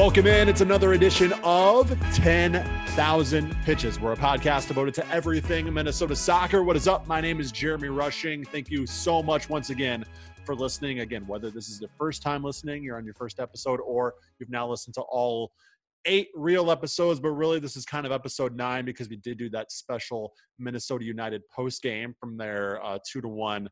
Welcome in. It's another edition of 10,000 Pitches. We're a podcast devoted to everything Minnesota soccer. What is up? My name is Jeremy Rushing. Thank you so much once again for listening. Again, whether this is the first time listening, you're on your first episode, or you've now listened to all eight real episodes, but really this is kind of episode nine because we did do that special Minnesota United post game from their uh, two to one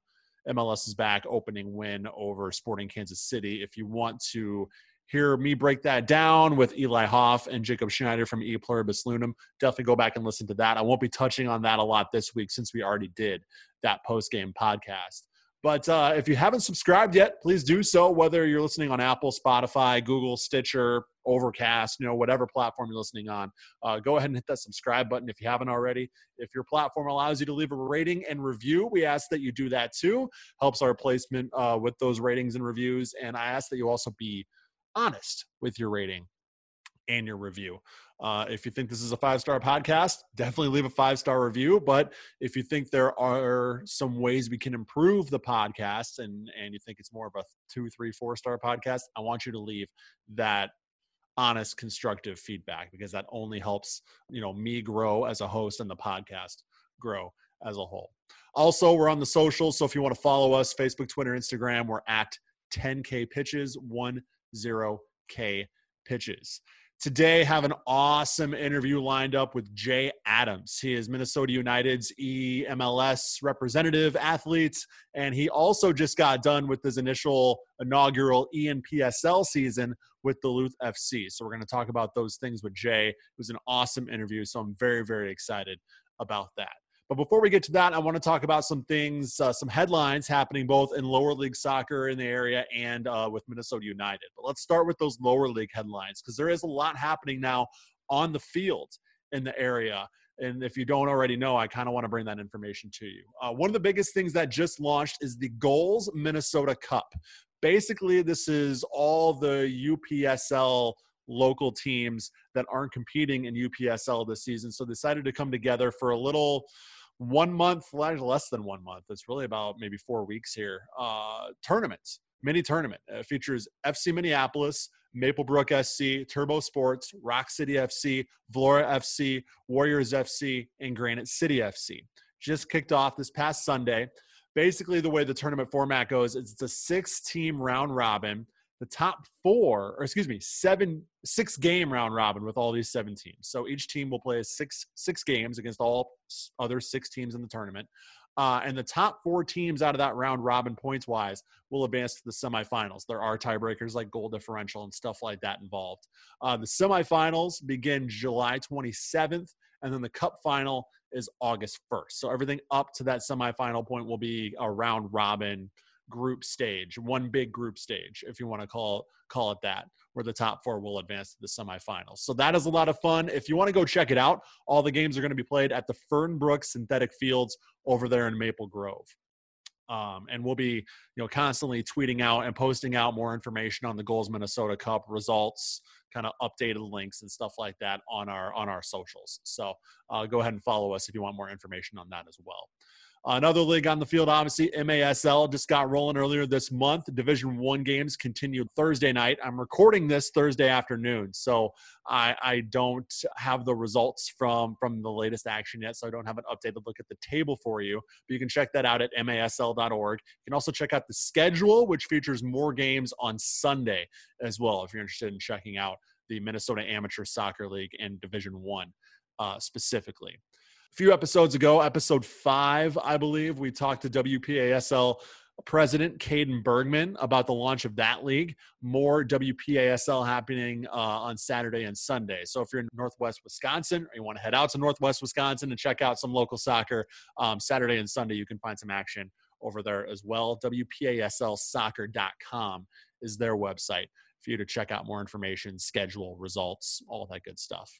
MLS is back opening win over Sporting Kansas City. If you want to hear me break that down with Eli Hoff and Jacob Schneider from E Pluribus Loonum, definitely go back and listen to that. I won't be touching on that a lot this week since we already did that post game podcast. But uh, if you haven't subscribed yet, please do so. Whether you're listening on Apple, Spotify, Google, Stitcher, Overcast, you know, whatever platform you're listening on, uh, go ahead and hit that subscribe button if you haven't already. If your platform allows you to leave a rating and review, we ask that you do that too. Helps our placement uh, with those ratings and reviews. And I ask that you also be honest with your rating and your review. Uh, if you think this is a five star podcast, definitely leave a five star review. But if you think there are some ways we can improve the podcast and, and you think it's more of a two, three, four star podcast, I want you to leave that honest, constructive feedback because that only helps, you know, me grow as a host and the podcast grow as a whole. Also, we're on the socials. So if you want to follow us, Facebook, Twitter, Instagram, we're at 10K pitches, 10K pitches. Today, have an awesome interview lined up with Jay Adams. He is Minnesota United's EMLS representative athlete, and he also just got done with his initial inaugural ENPSL season with Duluth FC. So we're going to talk about those things with Jay. It was an awesome interview, so I'm very, very excited about that. But before we get to that, I want to talk about some things, uh, some headlines happening both in lower league soccer in the area and uh, with Minnesota United. But let's start with those lower league headlines because there is a lot happening now on the field in the area. And if you don't already know, I kind of want to bring that information to you. Uh, one of the biggest things that just launched is the Goals Minnesota Cup. Basically, this is all the UPSL local teams that aren't competing in UPSL this season. So decided to come together for a little one month, less than one month. It's really about maybe four weeks here. Uh, tournaments, mini tournament. Features FC Minneapolis, Maplebrook SC, Turbo Sports, Rock City FC, Vlora FC, Warriors FC, and Granite City FC. Just kicked off this past Sunday. Basically, the way the tournament format goes, is it's a six team round robin the top four, or excuse me, seven, six game round robin with all these seven teams. So each team will play six six games against all other six teams in the tournament. Uh, and the top four teams out of that round robin points wise will advance to the semifinals. There are tiebreakers like goal differential and stuff like that involved. Uh, the semifinals begin July 27th, and then the cup final is August 1st. So everything up to that semifinal point will be a round robin group stage, one big group stage, if you want to call call it that, where the top four will advance to the semifinals. So that is a lot of fun. If you want to go check it out, all the games are going to be played at the Fernbrook Synthetic Fields over there in Maple Grove. Um, and we'll be, you know, constantly tweeting out and posting out more information on the Goals Minnesota Cup results, kind of updated links and stuff like that on our on our socials. So uh, go ahead and follow us if you want more information on that as well. Another league on the field, obviously, MASL just got rolling earlier this month. Division One games continued Thursday night. I'm recording this Thursday afternoon, so I, I don't have the results from from the latest action yet, so I don't have an updated look at the table for you. But you can check that out at masl.org. You can also check out the schedule, which features more games on Sunday as well, if you're interested in checking out the Minnesota Amateur Soccer League and Division One uh, specifically. A few episodes ago, episode five, I believe, we talked to WPASL president Caden Bergman about the launch of that league. More WPASL happening uh, on Saturday and Sunday. So if you're in Northwest Wisconsin or you want to head out to Northwest Wisconsin and check out some local soccer, um, Saturday and Sunday you can find some action over there as well. WPASLsoccer.com is their website for you to check out more information, schedule, results, all that good stuff.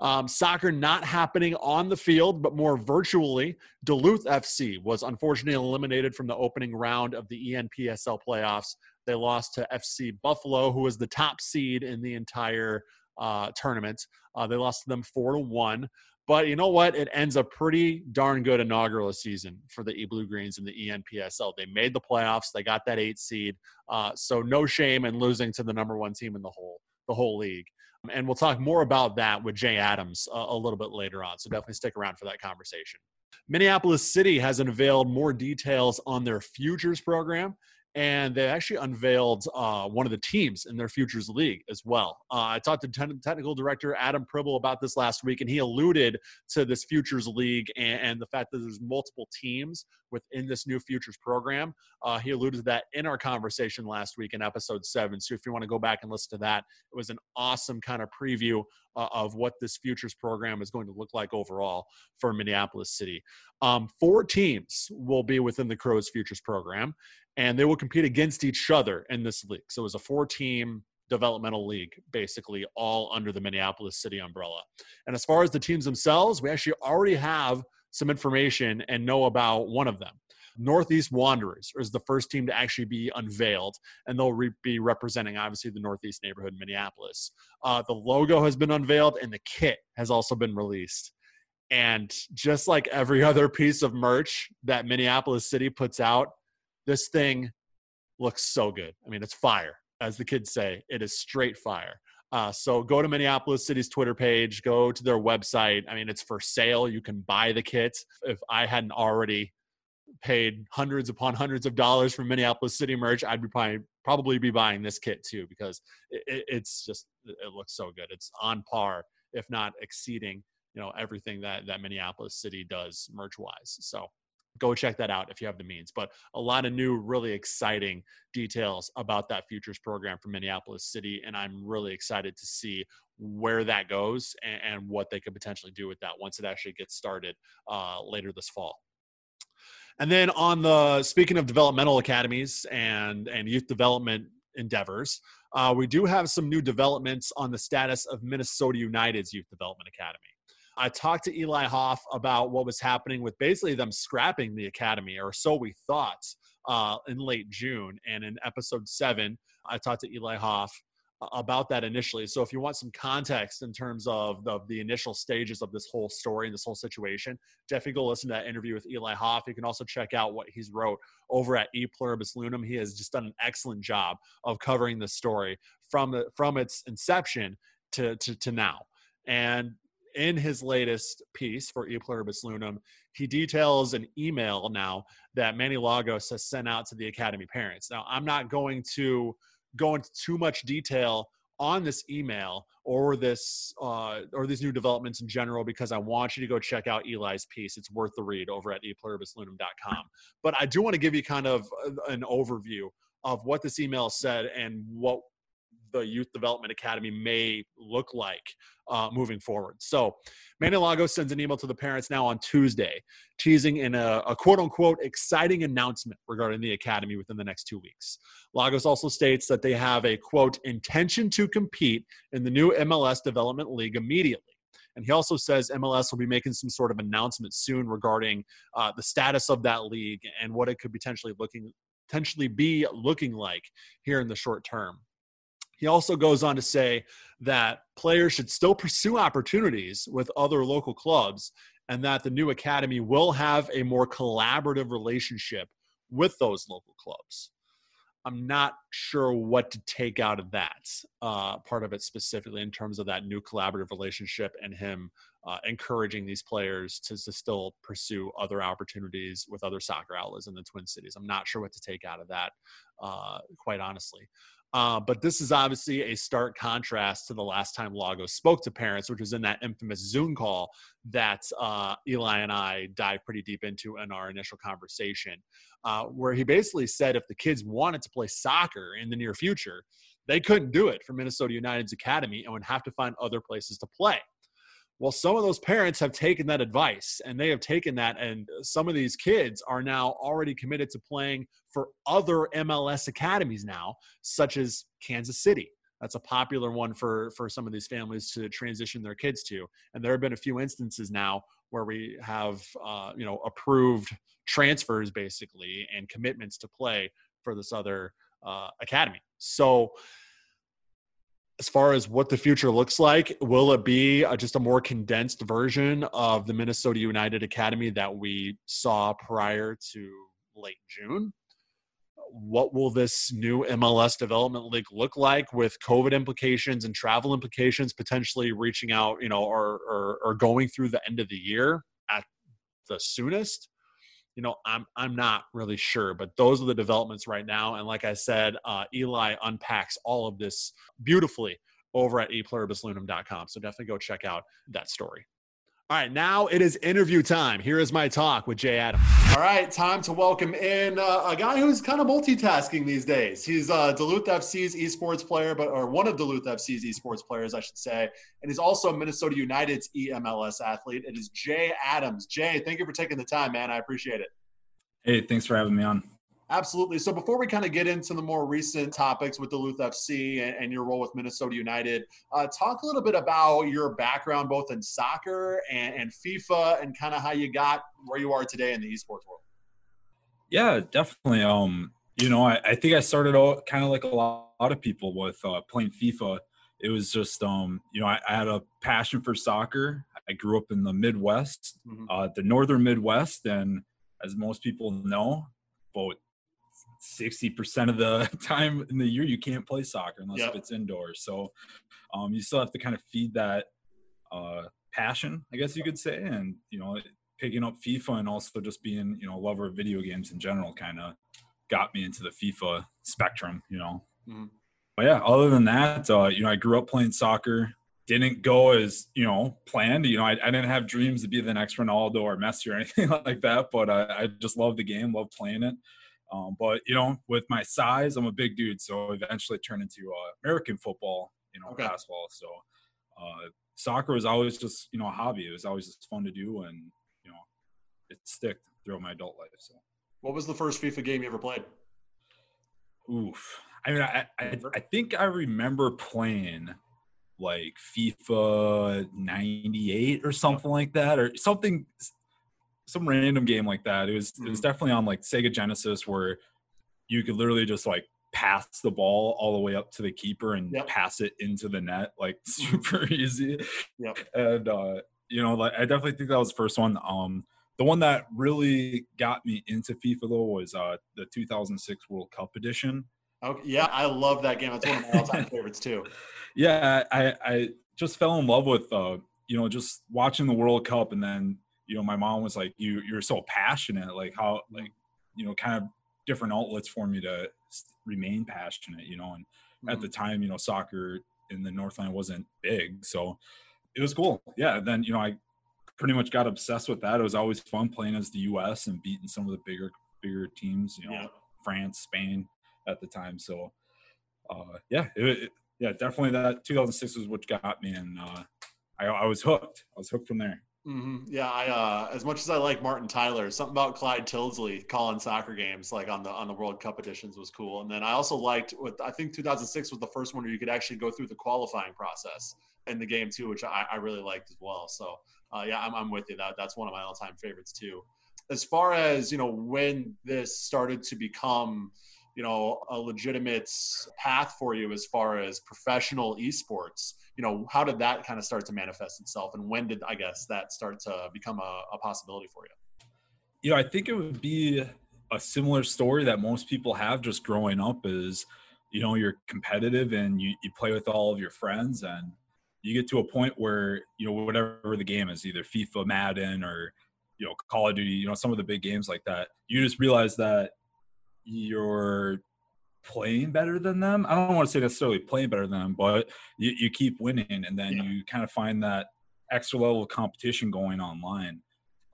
Um, soccer not happening on the field, but more virtually. Duluth FC was unfortunately eliminated from the opening round of the ENPSL playoffs. They lost to FC Buffalo, who was the top seed in the entire uh, tournament. Uh, they lost to them four to one. But you know what? It ends a pretty darn good inaugural season for the E Blue Greens in the ENPSL. They made the playoffs. They got that eight seed. Uh, so no shame in losing to the number one team in the whole the whole league. And we'll talk more about that with Jay Adams a, a little bit later on. So definitely stick around for that conversation. Minneapolis City has unveiled more details on their futures program and they actually unveiled uh, one of the teams in their futures league as well. Uh, I talked to ten- technical director Adam Pribble about this last week, and he alluded to this futures league and, and the fact that there's multiple teams within this new futures program. Uh, he alluded to that in our conversation last week in episode seven. So if you want to go back and listen to that, it was an awesome kind of preview uh, of what this futures program is going to look like overall for Minneapolis City. Um, four teams will be within the Crows futures program and they will compete against each other in this league. So it was a four team developmental league, basically, all under the Minneapolis City umbrella. And as far as the teams themselves, we actually already have some information and know about one of them. Northeast Wanderers is the first team to actually be unveiled, and they'll re- be representing obviously the Northeast neighborhood, in Minneapolis. Uh, the logo has been unveiled, and the kit has also been released. And just like every other piece of merch that Minneapolis City puts out, this thing looks so good. I mean, it's fire, as the kids say. It is straight fire. Uh, so go to Minneapolis City's Twitter page, go to their website. I mean, it's for sale. You can buy the kits. If I hadn't already paid hundreds upon hundreds of dollars for Minneapolis City merch, I'd be probably probably be buying this kit too because it, it's just it looks so good. It's on par, if not exceeding, you know, everything that that Minneapolis City does merch wise. So go check that out if you have the means. But a lot of new, really exciting details about that futures program for Minneapolis City. And I'm really excited to see where that goes and, and what they could potentially do with that once it actually gets started uh, later this fall. And then on the speaking of developmental academies and and youth development endeavors, uh, we do have some new developments on the status of Minnesota United's Youth Development Academy. I talked to Eli Hoff about what was happening with basically them scrapping the academy, or so we thought, uh, in late June. And in episode seven, I talked to Eli Hoff about that initially. So if you want some context in terms of the, the, initial stages of this whole story and this whole situation, definitely go listen to that interview with Eli Hoff. You can also check out what he's wrote over at E Pluribus Loonum. He has just done an excellent job of covering the story from from its inception to, to, to now. And in his latest piece for E Pluribus Loonum, he details an email now that Manny Lagos has sent out to the Academy parents. Now, I'm not going to go into too much detail on this email or this uh, or these new developments in general because I want you to go check out Eli's piece. It's worth the read over at epluribusloonum.com. But I do want to give you kind of an overview of what this email said and what the Youth Development Academy may look like uh, moving forward. So, Manny Lagos sends an email to the parents now on Tuesday, teasing in a, a, quote unquote exciting announcement regarding the academy within the next two weeks. Lagos also states that they have a quote intention to compete in the new MLS Development League immediately. And he also says MLS will be making some sort of announcement soon regarding uh, the status of that league and what it could potentially looking potentially be looking like here in the short term. He also goes on to say that players should still pursue opportunities with other local clubs and that the new academy will have a more collaborative relationship with those local clubs. I'm not sure what to take out of that uh, part of it specifically in terms of that new collaborative relationship and him uh, encouraging these players to, to, still pursue other opportunities with other soccer outlets in the Twin Cities. I'm not sure what to take out of that, uh, quite honestly. Uh, but this is obviously a stark contrast to the last time Lagos spoke to parents, which was in that infamous Zoom call that uh, Eli and I dived pretty deep into in our initial conversation, uh, where he basically said if the kids wanted to play soccer in the near future, they couldn't do it for Minnesota United's academy and would have to find other places to play. Well, some of those parents have taken that advice and they have taken that, and some of these kids are now already committed to playing for other MLS academies now, such as Kansas City. That's a popular one for for some of these families to transition their kids to, and there have been a few instances now where we have uh, you know approved transfers basically and commitments to play for this other uh, academy. So as far as what the future looks like, will it be a, just a more condensed version of the Minnesota United Academy that we saw prior to late June? what will this new MLS development league look like with COVID implications and travel implications, potentially reaching out, you know, or, or, or going through the end of the year at the soonest. You know, I'm I'm not really sure, but those are the developments right now. And like I said, uh, Eli unpacks all of this beautifully over at epluribusloonum.com. So definitely go check out that story. All right, now it is interview time. Here is my talk with Jay Adams. All right, time to welcome in uh, a guy who's kind of multitasking these days. He's uh, Duluth FC's esports player, but or one of Duluth FC's esports players, I should say, and he's also Minnesota United's EMLS athlete. It is Jay Adams. Jay, thank you for taking the time, man. I appreciate it. Hey, thanks for having me on. Absolutely. So before we kind of get into the more recent topics with Duluth FC and, and your role with Minnesota United, uh, talk a little bit about your background both in soccer and, and FIFA and kind of how you got where you are today in the esports world. Yeah, definitely. Um, you know, I, I think I started out kind of like a lot, lot of people with uh, playing FIFA. It was just, um, you know, I, I, had a passion for soccer. I grew up in the Midwest, mm-hmm. uh, the northern Midwest, and as most people know, about 60% of the time in the year you can't play soccer unless yep. it's indoors so um, you still have to kind of feed that uh, passion i guess you could say and you know picking up fifa and also just being you know a lover of video games in general kind of got me into the fifa spectrum you know mm-hmm. but yeah other than that uh, you know i grew up playing soccer didn't go as you know planned. You know, I, I, didn't have dreams to be the next Ronaldo or Messi or anything like that. But I, I just love the game, love playing it. Um, but you know, with my size, I'm a big dude, so eventually turned into uh, American football, you know, okay. basketball. So uh, soccer was always just you know a hobby. It was always just fun to do, and you know, it sticked throughout my adult life. So, what was the first FIFA game you ever played? Oof. I mean, I, I, I think I remember playing like FIFA 98 or something like that, or something some random game like that. It was mm-hmm. it was mm-hmm. definitely on like Sega Genesis where you could literally just like pass the ball all the way up to the keeper and yep. pass it into the net like mm-hmm. super easy. Yep. And uh, you know, like I definitely think that was the first one. Um, the one that really got me into FIFA though was uh, the 2006 World Cup edition. Okay, yeah, I love that game. It's one of my all-time favorites too. Yeah, I I just fell in love with uh, you know just watching the World Cup and then you know, my mom was like, "You you're so passionate, like how like you know, kind of different outlets for me to remain passionate, you know." And mm-hmm. at the mm-hmm. time, you know, soccer in the Northland wasn't big, so it was cool. Yeah, then you know, I pretty much got obsessed with that. It was always fun playing as the U.S. and beating some of the bigger bigger teams, you know, yeah. France, Spain at the time. So, uh, yeah, it, it, yeah, definitely that 2006 was what got me, and uh, I, I was hooked. I was hooked from there. Mm-hmm. Yeah, I uh, as much as I like Martin Tyler, something about Clive Tyldesley calling soccer games like on the on the World Cup editions was cool. And then I also liked what I think 2006 was the first one where you could actually go through the qualifying process in the game too, which I, I really liked as well. So uh, yeah, I'm, I'm with you. That that's one of my all time favorites too. As far as you know, when this started to become you know a legitimate path for you as far as professional esports you know how did that kind of start to manifest itself and when did i guess that start to become a, a possibility for you? You know i think it would be a similar story that most people have just growing up is you know you're competitive and you, you play with all of your friends and you get to a point where you know whatever the game is either fifa madden or you know call of duty you know some of the big games like that you just realize that you're playing better than them. I don't want to say necessarily playing better than them, but you, you keep winning and then yeah. you kind of find that extra level of competition going online.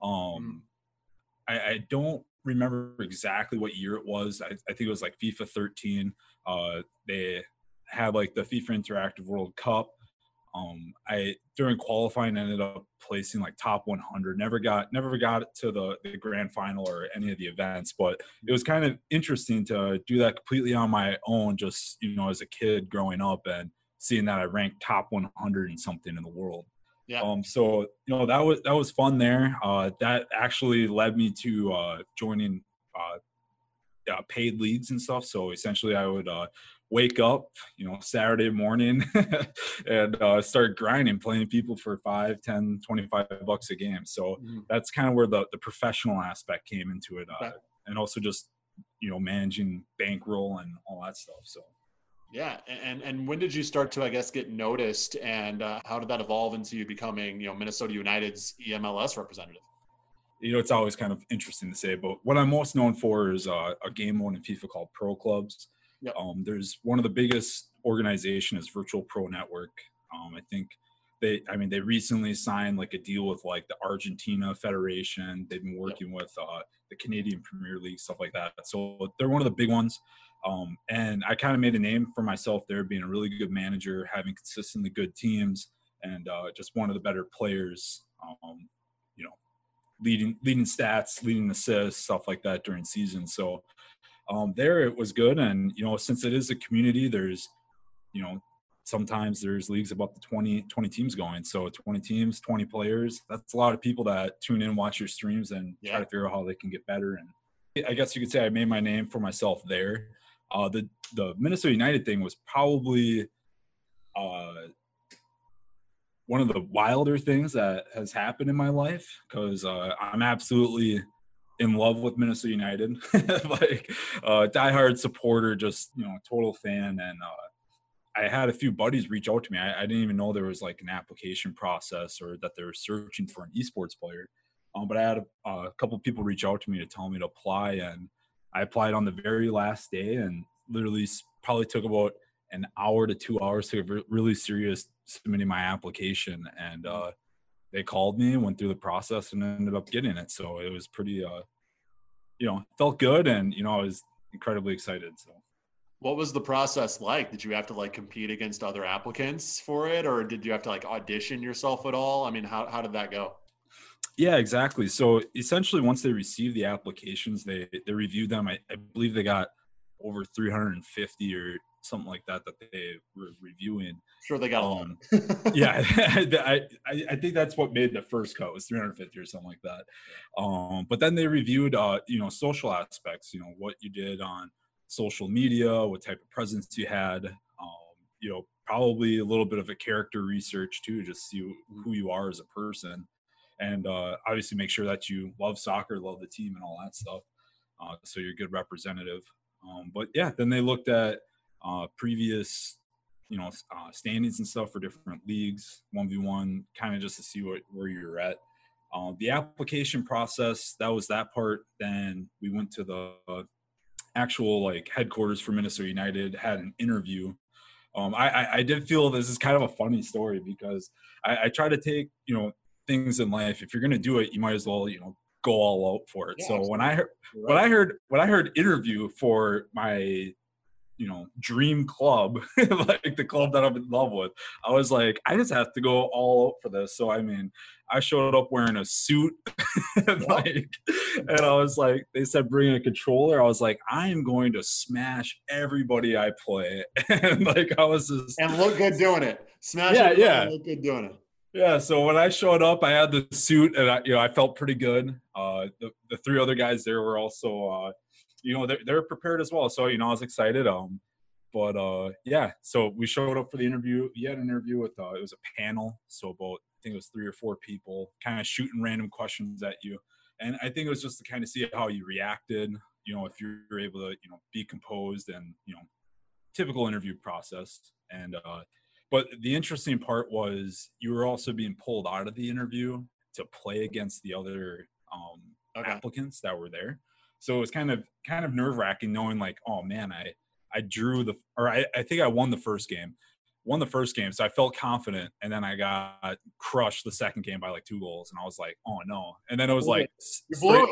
Um, mm. I, I, don't remember exactly what year it was. I, I think it was like FIFA 13. Uh, they had like the FIFA Interactive World Cup um, I during qualifying ended up placing like top 100. Never got never got to the the grand final or any of the events, but it was kind of interesting to do that completely on my own. Just you know, as a kid growing up and seeing that I ranked top 100 and something in the world. Yeah. Um. So you know that was that was fun there. Uh, that actually led me to uh, joining uh, uh, paid leagues and stuff. So essentially, I would uh, wake up, you know, Saturday morning and uh, start grinding, playing people for five, 10, 25 bucks a game. So mm-hmm. that's kind of where the, the professional aspect came into it. Uh, and also just you know managing bankroll and all that stuff. So. Yeah, and and when did you start to, I guess, get noticed, and uh, how did that evolve into you becoming, you know, Minnesota United's EMLS representative? You know, it's always kind of interesting to say, but what I'm most known for is uh, a game mode in FIFA called Pro Clubs. Um, there's one of the biggest organization is Virtual Pro Network. Um, I think they, I mean, they recently signed like a deal with like the Argentina Federation. They've been working with uh, the Canadian Premier League, stuff like that. So they're one of the big ones. Um, and I kind of made a name for myself there, being a really good manager, having consistently good teams, and uh, just one of the better players. Um, you know, leading leading stats, leading assists, stuff like that during season. So um, there it was good, and you know, since it is a community, there's you know sometimes there's leagues about the 20, 20 teams going. So 20 teams, 20 players. That's a lot of people that tune in, watch your streams, and yeah. try to figure out how they can get better. And I guess you could say I made my name for myself there. Uh, the the Minnesota United thing was probably uh, one of the wilder things that has happened in my life because uh, I'm absolutely in love with Minnesota United, like uh, diehard supporter, just you know, total fan. And uh, I had a few buddies reach out to me. I, I, didn't even know there was like an application process or that they were searching for an esports player. Um, but I had a, a couple people reach out to me to tell me to apply, and I applied on the very last day and literally probably took about an hour to two hours to really serious submitting my application. And uh, they called me, and went through the process, and ended up getting it. So it was pretty, uh, you know, felt good, and you know, I was incredibly excited. So. What was the process like? Did you have to like compete against other applicants for it, or did you have to like audition yourself at all? I mean, how how did that go? Yeah, exactly. So essentially, once they received the applications, they they reviewed them. I, I believe they got over 350 or something like that that they were reviewing. Sure, they got um, yeah, I, I, I think that's what made the first cut was 350 or something like that. Um, but then they reviewed, uh, you know, social aspects. You know, what you did on social media, what type of presence you had. Um, you know, probably a little bit of a character research too, just see who you are as a person and uh, obviously make sure that you love soccer, love the team, and all that stuff. Uh, so you're a good representative. Um, but yeah, then they looked at uh, previous, you know, uh, standings and stuff for different leagues, one v one, kind of just to see what where you're at. Uh, the application process that was that part. Then we went to the actual like headquarters for Minnesota United, had an interview. Um, I, I, I did feel this is kind of a funny story because I, I try to take you know things in life. If you're going to do it, you might as well, you know, go all out for it. Yeah, so absolutely. when I heard right. when I heard when I heard interview for my you know dream club like the club that i'm in love with i was like i just have to go all out for this. So i mean i showed up wearing a suit and like and i was like they said bring a controller. I was like i am going to smash everybody i play. And like i was just and look good doing it. Smash yeah yeah. look good doing it. Yeah, so when I showed up, I had the suit, and I, you know, I felt pretty good. Uh, the, the three other guys there were also, uh, you know, they're, they're prepared as well. So you know, I was excited. Um, but uh, yeah, so we showed up for the interview. We had an interview with uh, it was a panel, so about I think it was three or four people, kind of shooting random questions at you, and I think it was just to kind of see how you reacted. You know, if you're able to, you know, be composed and you know, typical interview process, and uh, but the interesting part was you were also being pulled out of the interview to play against the other um, okay. applicants that were there. So it was kind of kind of nerve wracking knowing like, oh man, I I drew the or I, I think I won the first game won the first game, so I felt confident, and then I got crushed the second game by like two goals, and I was like, "Oh no!" And then it was like, straight,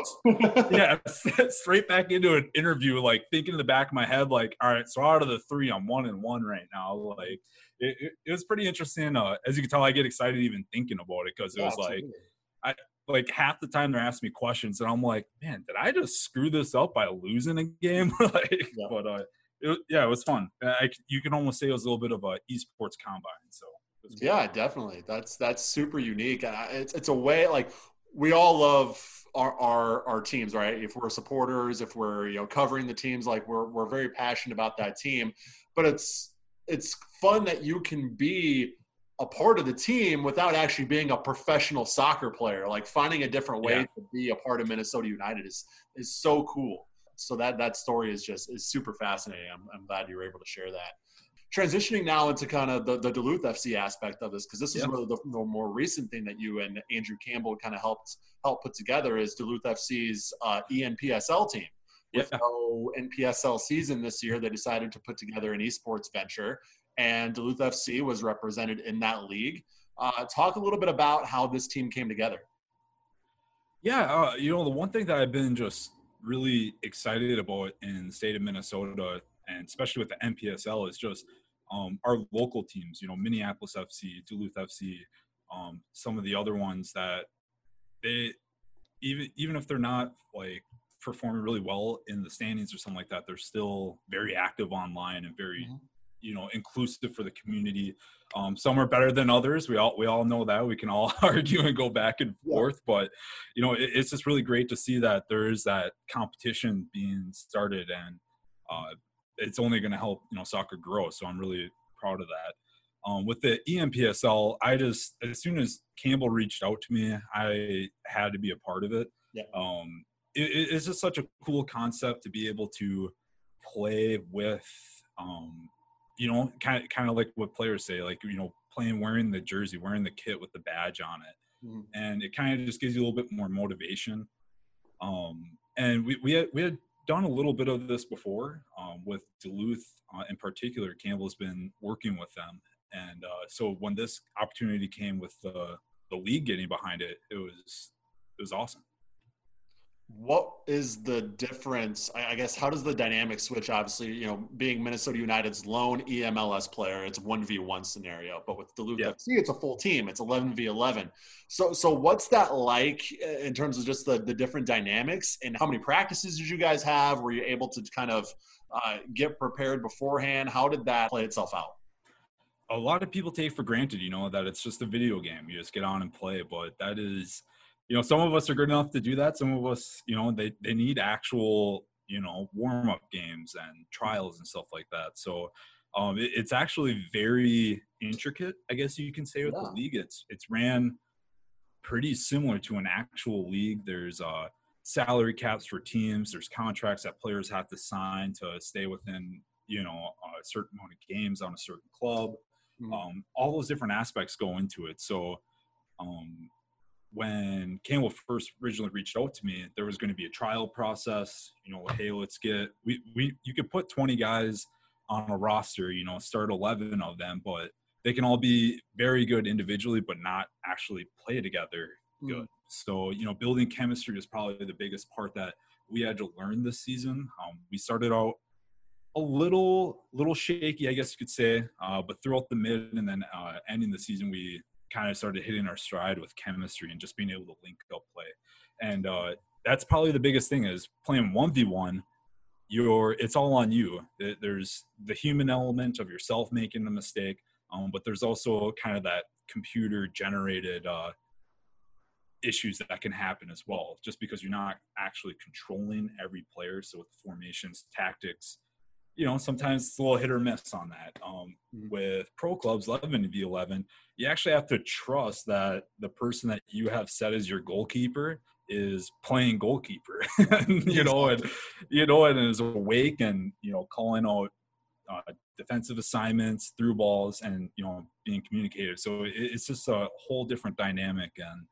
yeah, straight back into an interview, like thinking in the back of my head, like, "All right, so out of the three, I'm one and one right now." Like, it, it, it was pretty interesting. Uh, as you can tell, I get excited even thinking about it because it yeah, was absolutely. like, I like half the time they're asking me questions, and I'm like, "Man, did I just screw this up by losing a game?" like, yeah. but uh it, yeah, it was fun. I, you can almost say it was a little bit of a esports combine. So yeah, definitely. That's that's super unique. It's it's a way like we all love our, our our teams, right? If we're supporters, if we're you know covering the teams, like we're we're very passionate about that team. But it's it's fun that you can be a part of the team without actually being a professional soccer player. Like finding a different way yeah. to be a part of Minnesota United is is so cool so that that story is just is super fascinating. I'm, I'm glad you were able to share that. Transitioning now into kind of the, the Duluth FC aspect of this, because this is really the, the, more recent thing that you and Andrew Campbell kind of helped help put together is Duluth FC's uh, ENPSL team. With yeah. no NPSL season this year, they decided to put together an esports venture, and Duluth FC was represented in that league. Uh, talk a little bit about how this team came together. Yeah, uh, you know, the one thing that I've been just really excited about in the state of Minnesota, and especially with the NPSL, is just um, our local teams. You know, Minneapolis FC, Duluth FC, um, some of the other ones that they even even if they're not like performing really well in the standings or something like that, they're still very active online and very mm-hmm you know inclusive for the community um, some are better than others. We all we all know that. We can all argue and go back and forth but you know it, it's just really great to see that there is that competition being started and uh, it's only going to help you know soccer grow. So i'm really proud of that. Um, with the enpsl I just as soon as Campbell reached out to me, I had to be a part of it. Yeah. Um, it, it's just such a cool concept to be able to play with um, you know, kind of kind of like what players say, like you know, playing wearing the jersey, wearing the kit with the badge on it, mm-hmm. and it kind of just gives you a little bit more motivation. Um, and we we had, we had done a little bit of this before um, with Duluth uh, in particular. Campbell's been working with them, and uh, so when this opportunity came with the the league getting behind it, it was it was awesome what is the difference? I guess how does the dynamic switch? Obviously, you know, being Minnesota United's lone EMLS player, it's one v one scenario. But with Duluth yeah. FC, it's a full team. It's eleven v eleven. So, so what's that like uh, in terms of just the the different dynamics and how many practices did you guys have? Were you able to kind of uh, get prepared beforehand? How did that play itself out? A lot of people take for granted, you know, that it's just a video game. You just get on and play, but that is you know, some of us are good enough to do that. Some of us, you know, they, they need actual, you know, warm up games and trials and stuff like that. So um, it, it's actually very intricate, I guess you can say, with yeah. the league. It's it's ran pretty similar to an actual league. There's uh, salary caps for teams. There's contracts that players have to sign to stay within, you know, a certain amount of games on a certain club. Mm-hmm. Um, all those different aspects go into it. So um, when Campbell first originally reached out to me, there was going to be a trial process. You know, hey, let's get we we you could put 20 guys on a roster. You know, start 11 of them, but they can all be very good individually, but not actually play together good. Mm. So you know, building chemistry is probably the biggest part that we had to learn this season. Um, we started out a little little shaky, I guess you could say, uh, but throughout the mid and then uh, ending the season, we kind of started hitting our stride with chemistry and just being able to link up play. And uh, that's probably the biggest thing is playing 1v1 you're it's all on you there's the human element of yourself making the mistake um, but there's also kind of that computer generated uh, issues that can happen as well just because you're not actually controlling every player so with formations tactics you know, sometimes it's a little hit or miss on that. Um, mm-hmm. With pro clubs, 11 v 11, you actually have to trust that the person that you have set as your goalkeeper is playing goalkeeper, you know, and you know, and is awake and you know, calling out uh, defensive assignments, through balls, and you know, being communicative. So it, it's just a whole different dynamic. And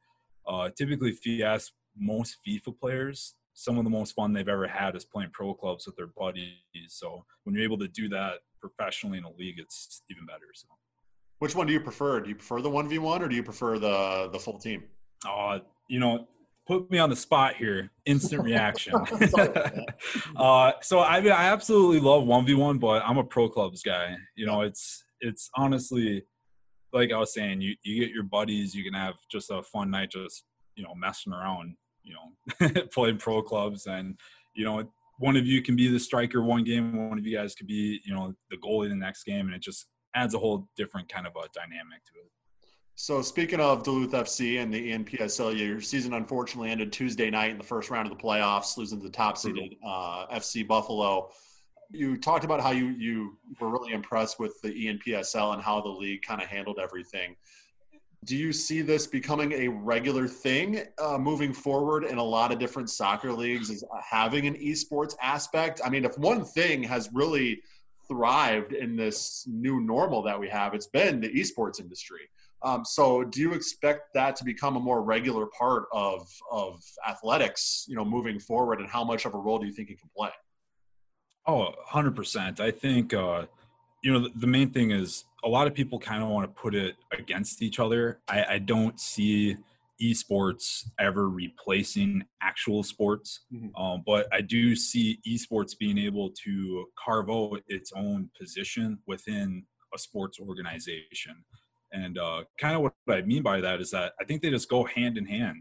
uh, typically, if you ask most FIFA players, some of the most fun they've ever had is playing pro clubs with their buddies. So when you're able to do that professionally in a league, it's even better. So, which one do you prefer? Do you prefer the one v one or do you prefer the the full team? Uh, you know, put me on the spot here. Instant reaction. uh, so I mean, I absolutely love one v one, but I'm a pro clubs guy. You know, it's it's honestly like I was saying, you you get your buddies, you can have just a fun night, just you know, messing around you know playing pro clubs. And you know one of you can be the striker one game one of you guys could be you know the goalie the next game. And it just adds a whole different kind of a dynamic to it. So speaking of Duluth FC and the ENPSL, your season unfortunately ended Tuesday night in the first round of the playoffs, losing to the top seeded uh, FC Buffalo. You talked about how you you were really impressed with the ENPSL and how the league kind of handled everything Do you see this becoming a regular thing uh, moving forward in a lot of different soccer leagues? Is having an esports aspect? I mean, if one thing has really thrived in this new normal that we have, it's been the esports industry. Um, so, do you expect that to become a more regular part of of athletics? You know, moving forward, and how much of a role do you think it can play? Oh, 100%. I think, uh, you know, the, the, main thing is a lot of people kind of want to put it against each other. I, I don't see esports ever replacing actual sports, mm-hmm. um, but I do see esports being able to carve out its own position within a sports organization. And uh, kind of what I mean by that is that I think they just go hand in hand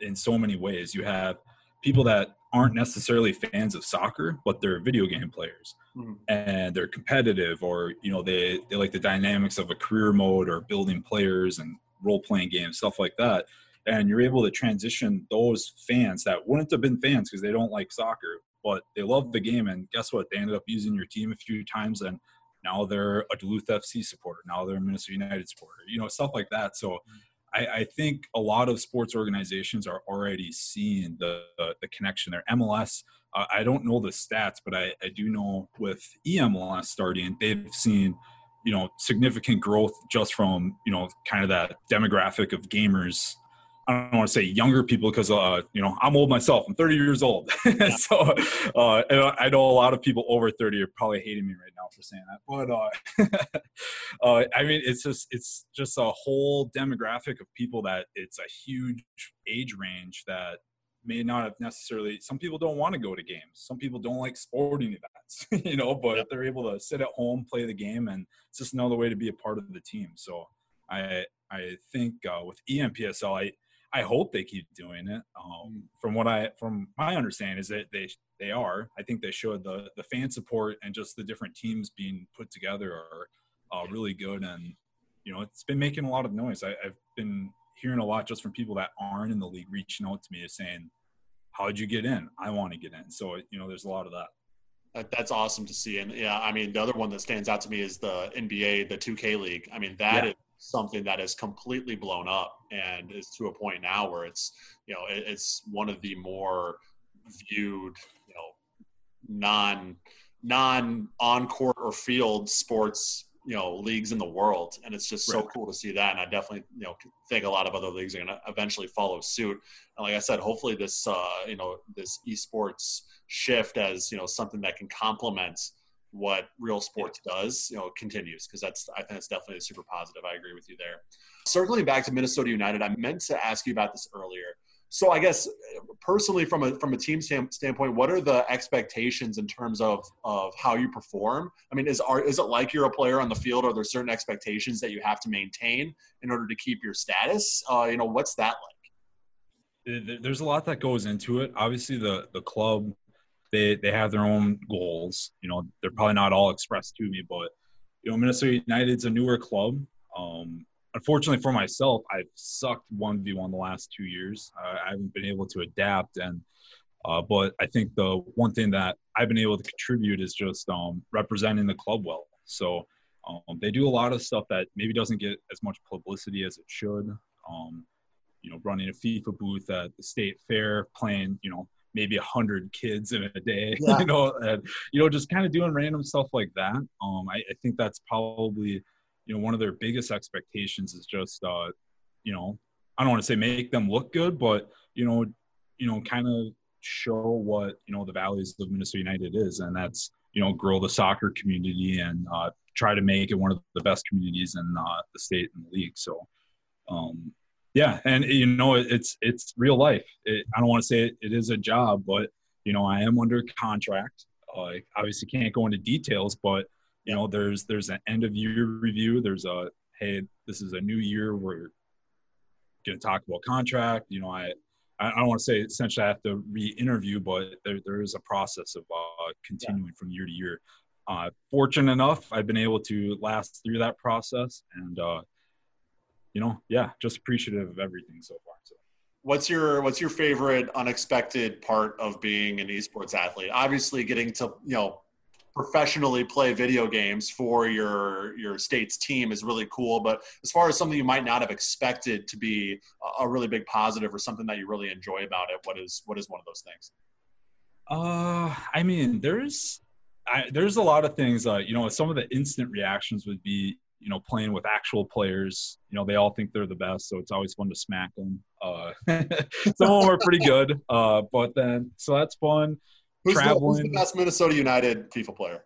in so many ways. You have people that aren't necessarily fans of soccer, but they're video game players mm-hmm. and they're competitive or, you know, they, they like the dynamics of a career mode or building players and role playing games, stuff like that. And you're able to transition those fans that wouldn't have been fans because they don't like soccer, but they love the game. And guess what? They ended up using your team a few times and now they're a Duluth FC supporter. Now they're a Minnesota United supporter, you know, stuff like that. So, mm-hmm I, I, think a lot of sports organizations are already seeing the the, the connection there. MLS, uh, I don't know the stats, but I, I do know with EMLS starting, they've seen you know significant growth just from you know kind of that demographic of gamers I don't want to say younger people because uh, you know I'm old myself. I'm 30 years old, yeah. so uh, I know a lot of people over 30 are probably hating me right now for saying that. But uh, uh, I mean, it's just it's just a whole demographic of people that it's a huge age range that may not have necessarily. Some people don't want to go to games. Some people don't like sporting events, you know. But yeah. they're able to sit at home, play the game, and it's just another way to be a part of the team. So I I think uh, with ENPSL, I I hope they keep doing it. Um, mm. from what I, from my understanding, is that they they are. I think they showed the the fan support and just the different teams being put together are uh, really good, and you know it's been making a lot of noise. I, I've been hearing a lot just from people that aren't in the league reaching out to me saying, "How did you get in? I want to get in." So you know, there's a lot of that. That's awesome to see, and yeah, I mean, the other one that stands out to me is the NBA, the 2K league. I mean, that yeah. is something that is completely blown up and is to a point now where it's you know it's one of the more viewed you know non non on court or field sports you know leagues in the world. And it's just so right. cool to see that. And i definitely you know think a lot of other leagues are going to eventually follow suit. And like i said hopefully this uh you know this esports shift as you know something that can complement what real sports does, you know, continues because that's I think that's definitely super positive. I agree with you there. Circling back to Minnesota United, I meant to ask you about this earlier. So I guess personally, from a from a team standpoint, what are the expectations in terms of of how you perform? I mean, is are is it like you're a player on the field? Are there certain expectations that you have to maintain in order to keep your status? Uh, you know, what's that like? There's a lot that goes into it. Obviously, the the club they they have their own goals. You know, they're probably not all expressed to me, but you know, Minnesota United's a newer club. Um, unfortunately for myself, I've sucked one v one the last two years. Uh, I haven't been able to adapt, and uh, but I think the one thing that I've been able to contribute is just um, representing the club well. So um, they do a lot of stuff that maybe doesn't get as much publicity as it should. Um, you know, running a FIFA booth at the state fair, playing you know maybe a hundred kids in a day, yeah. you know, and you know, just kind of doing random stuff like that. Um, I, I, think that's probably, you know, one of their biggest expectations is just, uh, you know, I don't want to say make them look good, but you know, you know, kind of show what you know the values of Minnesota United is, and that's you know, grow the soccer community and uh, try to make it one of the best communities in uh, the state and the league. So, um, yeah and you know it's it's real life. It, i don't want to say it, it is a job but you know i am under contract. Uh, obviously can't go into details but you know there's there's an end of year review. There's a hey this is a new year. We're going to talk about contract. You know i i don't want to say essentially i have to re-interview but there, there is a process of uh, continuing yeah. from year to year. Uh, fortunate enough i've been able to last through that process and uh, you know, yeah, just appreciative of everything so far. So. What's your what's your favorite unexpected part of being an esports athlete? Obviously, getting to you know professionally play video games for your your state's team is really cool. But as far as something you might not have expected to be a really big positive or something that you really enjoy about it, what is what is one of those things? Uh, I mean, there's I, there's a lot of things. Uh, you know, some of the instant reactions would be, you know, playing with actual players. You know, they all think they're the best, so it's always fun to smack them. Uh, some of them are pretty good, uh, but then so that's fun. Who's the, who's the best Minnesota United FIFA player?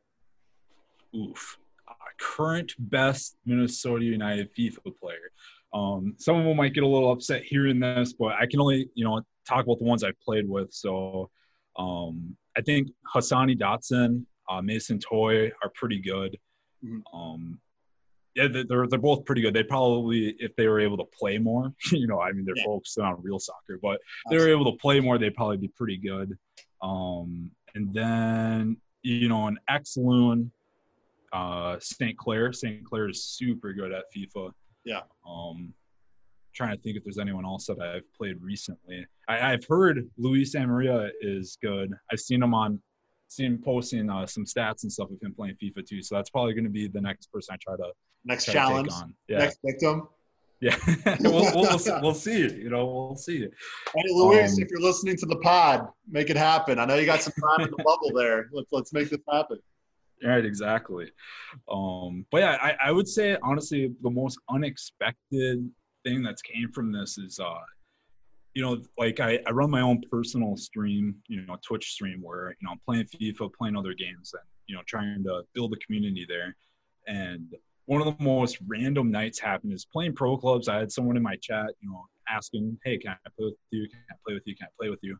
Oof, uh, current best Minnesota United FIFA player. Um, some of them might get a little upset hearing this, but I can only you know talk about the ones I've played with. So um, I think Hassani Dotson, uh, Mason Toye are pretty good. Mm-hmm. Um, yeah, they're they're both pretty good. They probably, if they were able to play more, you know, I mean, they're yeah. focusing on real soccer, but they were able to play more, they'd probably be pretty good. Um, and then you know, an ex loon, uh, St. Clair. St. Clair is super good at FIFA. Yeah. Um, trying to think if there's anyone else that I've played recently. I, have heard Luis Amarilla is good. I've seen him on, seen posting uh, some stats and stuff of him playing FIFA too. So that's probably going to be the next person I try to next try challenge, to yeah. next victim. Yeah, we'll, we'll, we'll, see. You know, we'll see. Hey, Luis, um, if you're listening to the pod, make it happen. I know you got some time in the bubble there. Let's let's make this happen. Right, exactly. Um, but yeah, I, I would say honestly, the most unexpected thing that's came from this is uh you know like I, I run my own personal stream you know twitch stream where you know i'm playing fifa playing other games and you know trying to build a community there. And one of the most random nights happened is playing pro clubs. I had someone in my chat you know asking hey can i play with you? Can i play with you? Can i play with you?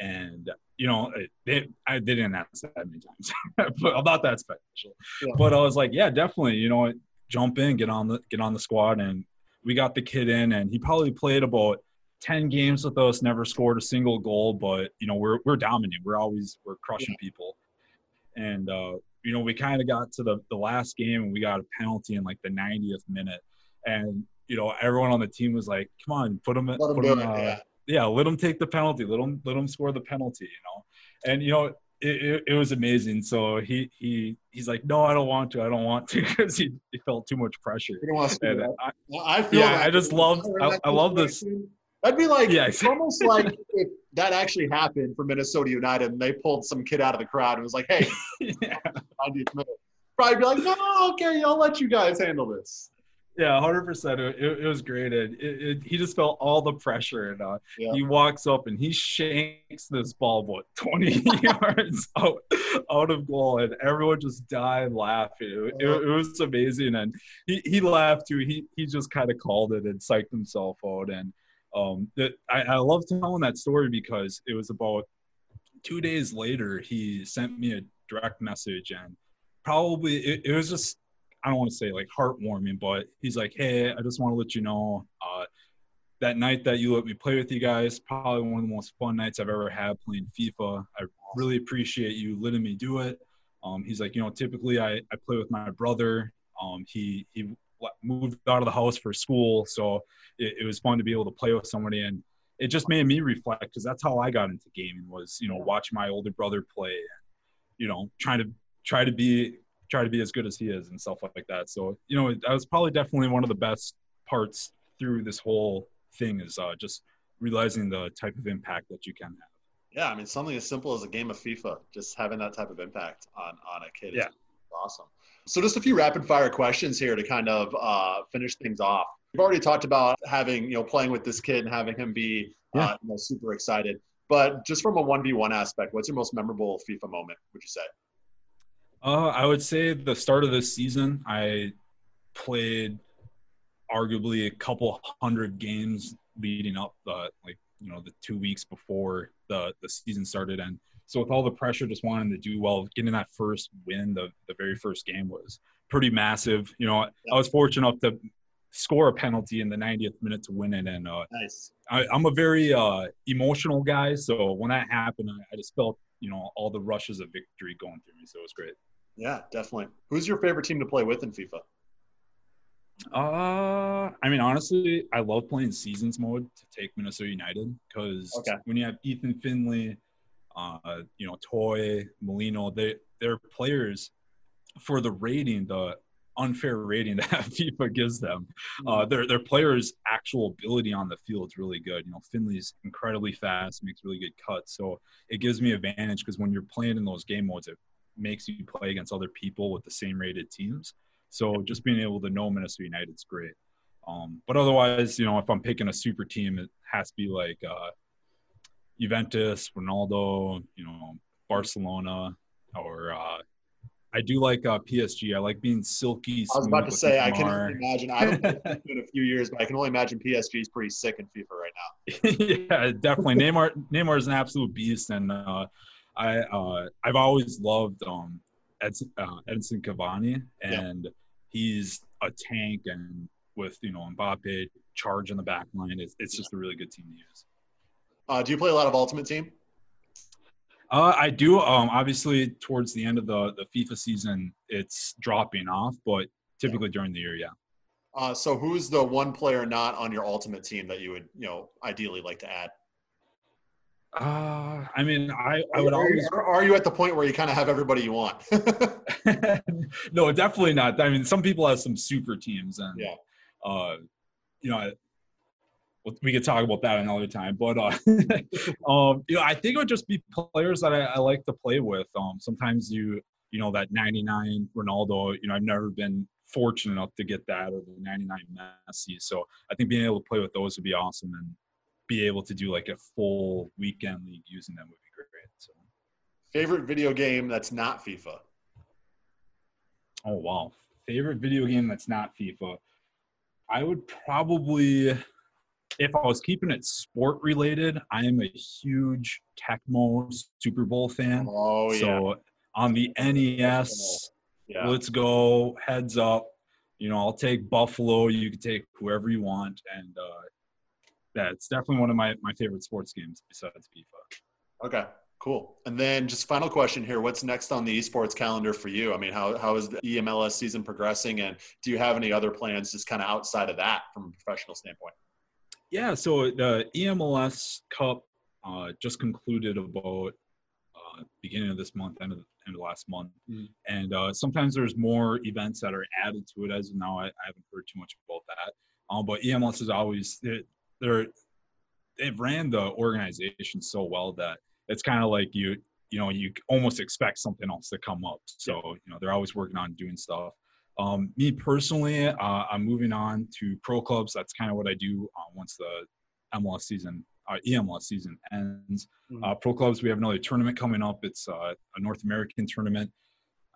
And you know they, I didn't ask that many times. But about that special. Yeah. but i was like yeah definitely you know jump in get on the get on the squad. And we got the kid in, and he probably played about 10 games with us, never scored a single goal, but you know, we're we're dominant. We're always we're crushing people. And uh, you know, we kind of got to the, the last game and we got a penalty in like the 90th minute. And you know, everyone on the team was like, "Come on, put him, put him, uh, yeah. yeah, let him take the penalty. Let him, let him score the penalty." You know, and you know, it, it, it, was amazing. So he he he's like, no, I don't want to. I don't want to because he, he, felt too much pressure. You don't want to and I, I feel yeah, I just love I, I love this. That'd be like yeah. almost like if that actually happened for Minnesota United and they pulled some kid out of the crowd and was like, hey, yeah. 90th minute. Probably be like, no, okay, I'll let you guys handle this. Yeah, hundred percent. It, it, was great, and it, it, he just felt all the pressure. And uh, yeah. he walks up and he shanks this ball, what twenty yards out, out of goal, and everyone just died laughing. It, it, was amazing, and he, he laughed too. He he just kind of called it and psyched himself out. And um, that I, I love telling that story because it was about two days later. He sent me a direct message, and probably it, it was just I don't want to say like heartwarming, but he's like, hey, I just want to let you know uh, that night that you let me play with you guys, probably one of the most fun nights I've ever had playing FIFA. I really appreciate you letting me do it. Um, he's like, you know, typically I, I play with my brother. Um, he he moved out of the house for school, so it, it was fun to be able to play with somebody, and it just made me reflect because that's how I got into gaming was you know watching my older brother play, you know trying to try to be try to be as good as he is and stuff like that. So, you know, that was probably definitely one of the best parts through this whole thing is uh, just realizing the type of impact that you can have. Yeah, I mean, something as simple as a game of FIFA, just having that type of impact on on a kid yeah. is awesome. So, just a few rapid fire questions here to kind of uh, finish things off. We've already talked about having you know playing with this kid and having him be yeah. uh, you know, super excited. But just from a one v one aspect, what's your most memorable FIFA moment? Would you say? Uh, I would say the start of this season, I played arguably a couple hundred games leading up, the, like you know, the two weeks before the the season started, and so with all the pressure, just wanting to do well, getting that first win, the the very first game was pretty massive. You know, I was fortunate enough to score a penalty in the 90th minute to win it, and uh, nice. I, am a very uh, emotional guy, so when that happened, I, I just felt you know all the rushes of victory going through me, so it was great. Yeah, definitely. Who's your favorite team to play with in FIFA? Uh, I mean, honestly, I love playing seasons mode to take Minnesota United because okay. when you have Ethan Finlay, uh, you know, Toye, Molino, they they're players for the rating, the unfair rating that FIFA gives them. Uh, mm-hmm. their their players' actual ability on the field is really good. You know, Finlay's incredibly fast, makes really good cuts, so it gives me advantage because when you're playing in those game modes, it makes you play against other people with the same rated teams. So just being able to know Minnesota United is great. Um, but otherwise, you know, if I'm picking a super team, it has to be like uh, Juventus, Ronaldo, you know, Barcelona, or uh, I do like uh, PSG. I like being silky. I was about to say, I can only imagine. I haven't in a few years, but I can only imagine PSG is pretty sick in FIFA right now. yeah, definitely. Neymar, Neymar is an absolute beast, and uh, I uh, I've always loved um, Edson, uh, Edinson Cavani, and yeah. he's a tank. And with you know Mbappe charge in the back line, it's, it's just a really good team to use. Uh, do you play a lot of Ultimate Team? Uh, I do. Um, obviously, towards the end of the the FIFA season, it's dropping off, but typically yeah. during the year, yeah. Uh, so, who's the one player not on your ultimate team that you would, you know, ideally like to add? Uh, I mean, I, I would are, always. Are you at the point where you kind of have everybody you want? no, definitely not. I mean, some people have some super teams, and yeah, uh, you know, we could talk about that another time. But uh, um, you know, I think it would just be players that I, I like to play with. Um, sometimes you, you know, that 99 Ronaldo. You know, I've never been fortunate enough to get that or the 99 Messi. So I think being able to play with those would be awesome, and be able to do like a full weekend league using them would be great. So, favorite video game that's not FIFA. Oh wow, favorite video game that's not FIFA. I would probably, if I was keeping it sport related, I am a huge Tecmo Super Bowl fan. Oh yeah. So on the NES, yeah. let's go heads up. You know, I'll take Buffalo. You can take whoever you want, and uh, yeah, it's definitely one of my my favorite sports games besides FIFA. Okay. Cool. And then just final question here. What's next on the esports calendar for you? I mean, how, how is the EMLS season progressing? And do you have any other plans just kind of outside of that from a professional standpoint? Yeah, so the EMLS Cup uh, just concluded about uh, beginning of this month, end of, end of last month. Mm. And uh, sometimes there's more events that are added to it. As of now, I, I haven't heard too much about that. Um, but EMLS is always, they're, they've ran the organization so well that – it's kind of like you you know you almost expect something else to come up so you know they're always working on doing stuff um, me personally uh, i'm moving on to pro clubs. That's kind of what i do uh, once the mls season uh, emls season ends. Mm-hmm. Uh, pro clubs we have another tournament coming up. It's uh, a north american tournament.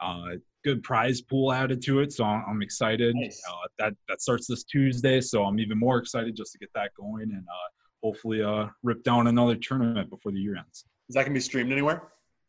Uh, good prize pool added to it so i'm, excited. Nice. that that starts this tuesday so i'm even more excited just to get that going and hopefully rip down another tournament before the year ends. Is that going to be streamed anywhere?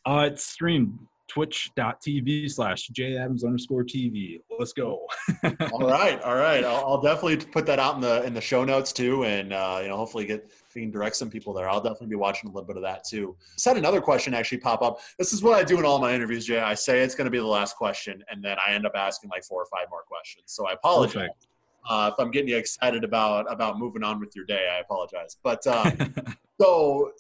Uh, it's streamed twitch.tv slash jadams underscore tv let's go. All right all right. I'll, I'll, definitely put that out in the in the show notes too and uh, you know hopefully get we can direct some people there. I'll definitely be watching a little bit of that too. I had another question actually pop up. This is what i do in all my interviews jay. I say it's going to be the last question and then i end up asking like four or five more questions. So i apologize. Uh, if i'm getting you excited about about moving on with your day i apologize. But uh, so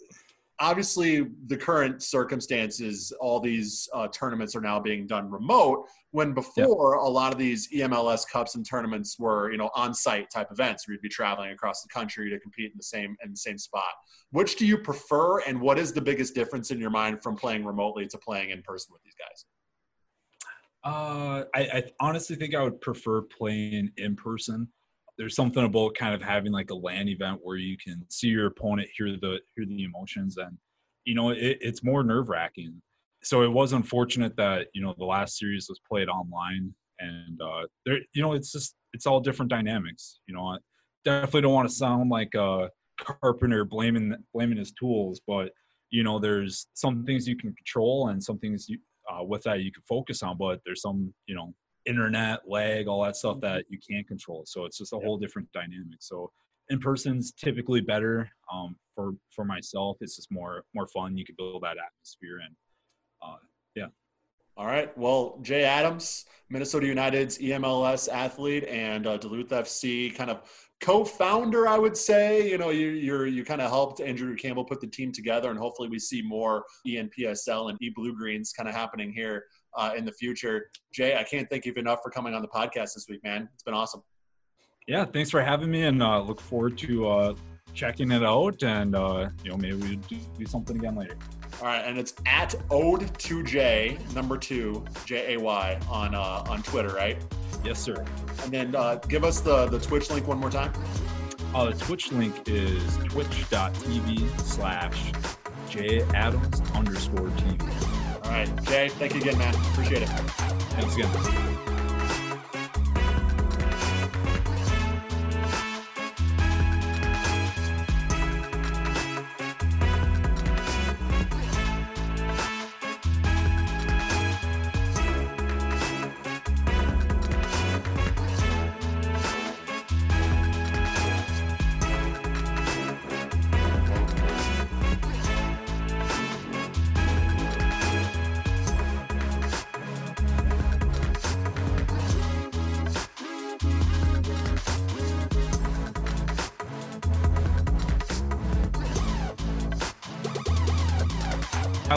obviously the current circumstances all these uh, tournaments are now being done remote when before yep. a lot of these emls cups and tournaments were you know on-site type events where you'd be traveling across the country to compete in the same in the same spot. Which do you prefer and what is the biggest difference in your mind from playing remotely to playing in person with these guys? Uh, I, I honestly think i would prefer playing in person there's something about kind of having like a land event where you can see your opponent, hear the hear the emotions, and you know it, it's more nerve wracking. So it was unfortunate that you know the last series was played online, and uh, there you know it's just it's all different dynamics. You know, I definitely don't want to sound like a carpenter blaming blaming his tools, but you know there's some things you can control and some things you uh, with that you can focus on, but there's some you know internet lag, all that stuff that you can't control. So it's just a whole different dynamic. So in person's typically better um, for for myself. It's just more more fun. You can build that atmosphere and uh, yeah. All right. Well, Jay Adams, Minnesota United's EMLS athlete and uh, Duluth FC kind of co-founder, I would say. You know, you you're, you kind of helped Andrew Campbell put the team together, and hopefully we see more ENPSL and E Blue Greens kind of happening here uh, in the future. Jay, I can't thank you enough for coming on the podcast this week, man. It's been awesome. Yeah, thanks for having me, and uh, look forward to uh, checking it out, and uh, you know maybe we do something again later. All right, and it's at ode to J number two J A Y on uh, on Twitter, right? Yes, sir. And then uh, give us the the Twitch link one more time. Uh, the Twitch link is twitch.tv slash J Adams underscore TV. All right, Jay, thank you again, man. Appreciate it. Thanks again.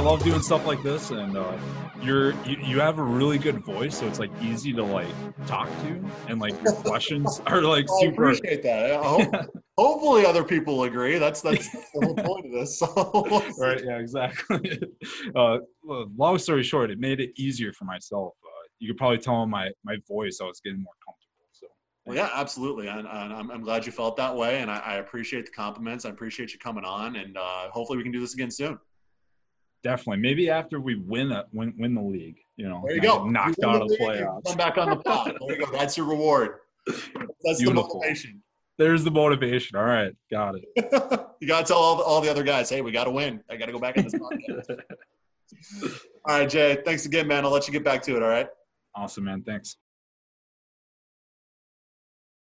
Love doing stuff like this, and uh, you're you, you have a really good voice, so it's like easy to like talk to, and like your questions are like I super. appreciate that. I hope, hopefully, other people agree. That's that's, that's the whole point of this. So, right? Yeah, exactly. uh, long story short, it made it easier for myself. Uh, you could probably tell in my my voice I was getting more comfortable. So Well, yeah, absolutely, and, and I'm, I'm glad you felt that way, and I, I appreciate the compliments. I appreciate you coming on, and uh, hopefully we can do this again soon. Definitely, maybe after we win a, win win the league, you know, There you go. knocked You out of the playoffs. Come back on the pod. There you go. That's your reward. That's Beautiful. the motivation. There's the motivation. All right, got it. you got to tell all the, all the other guys, hey, we got to win. I got to go back on this podcast. all right, Jay. Thanks again, man. I'll let you get back to it. All right. Awesome, man. Thanks.